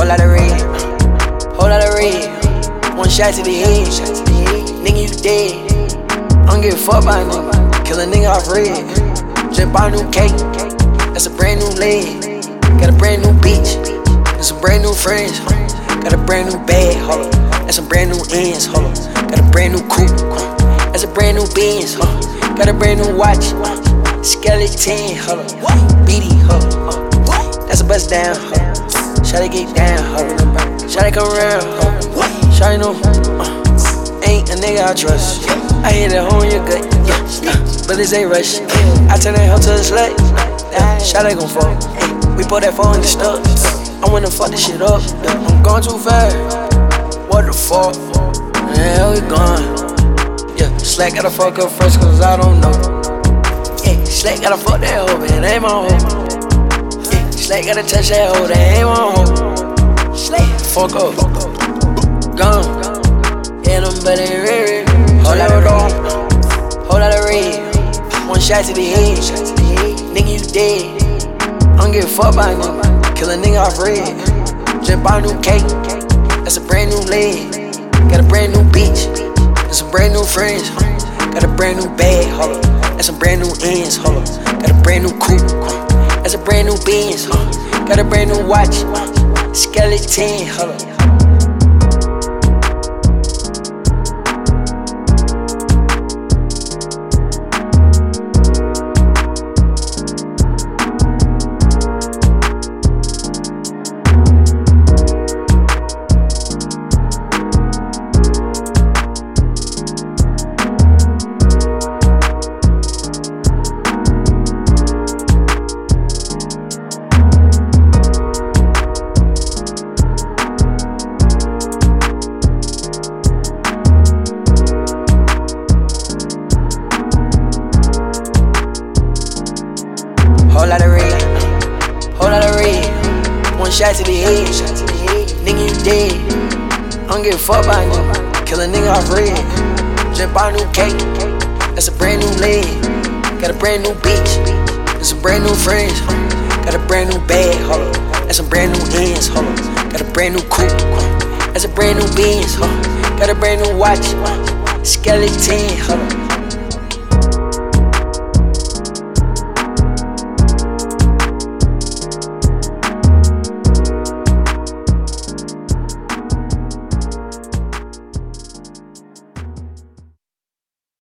Whole lot of red, whole lot of red. One shot to the head, nigga you dead. I don't give a fuck by a nigga. Kill a nigga off red. Just bought a new cake, that's a brand new leg. Got a brand new beach, and some brand new friends. Got a brand new bag, hold up. That's some brand new ends, hold up. Got a brand new coupe, that's a brand new Benz, hold up. Got a brand new watch, skeleton, hold up. BD, hold up. That's a bust down, hold up it get down. Shot it come around. Shot it know. Uh, ain't a nigga I trust. I hit it home in your gut. Yeah. But this ain't rush. I turn that hoe to a slut. Yeah. It gon' fall. We put that phone in the stuff. I wanna fuck this shit up. Yeah. I'm going too fast. What the fuck? Where the hell we gone? Yeah, Slack gotta fuck up first, cause I don't know. Yeah, Slack gotta fuck that hoe, man. That ain't my hoe. Yeah, gotta touch that hoe, that ain't my hoe. Fuck up. Gone. Yeah, them better red. Hold out of red. Hold out of red. One shot to the head. Nigga, you dead. I don't give a fuck about nigga. Kill a nigga off red. Just buy a new cake. That's a brand new leg. Got a brand new beach. That's some brand new friends. Got a brand new bag. Hold up. That's some brand new ends. Hold up. Got a brand new coupe. That's a brand new Benz. Got a brand new watch. Skeleton. Up. One shot to the head, nigga you dead. I don't give a fuck about nigga. Kill a nigga off red. Just buy a new cake. That's a brand new leg. Got a brand new beach. That's some brand new friends. Got a brand new bag. Hold up. That's some brand new ends. Hold up. Got a brand new coupe. That's a brand new Benz. Hold on. Got a brand new watch. Skeleton. Hold up.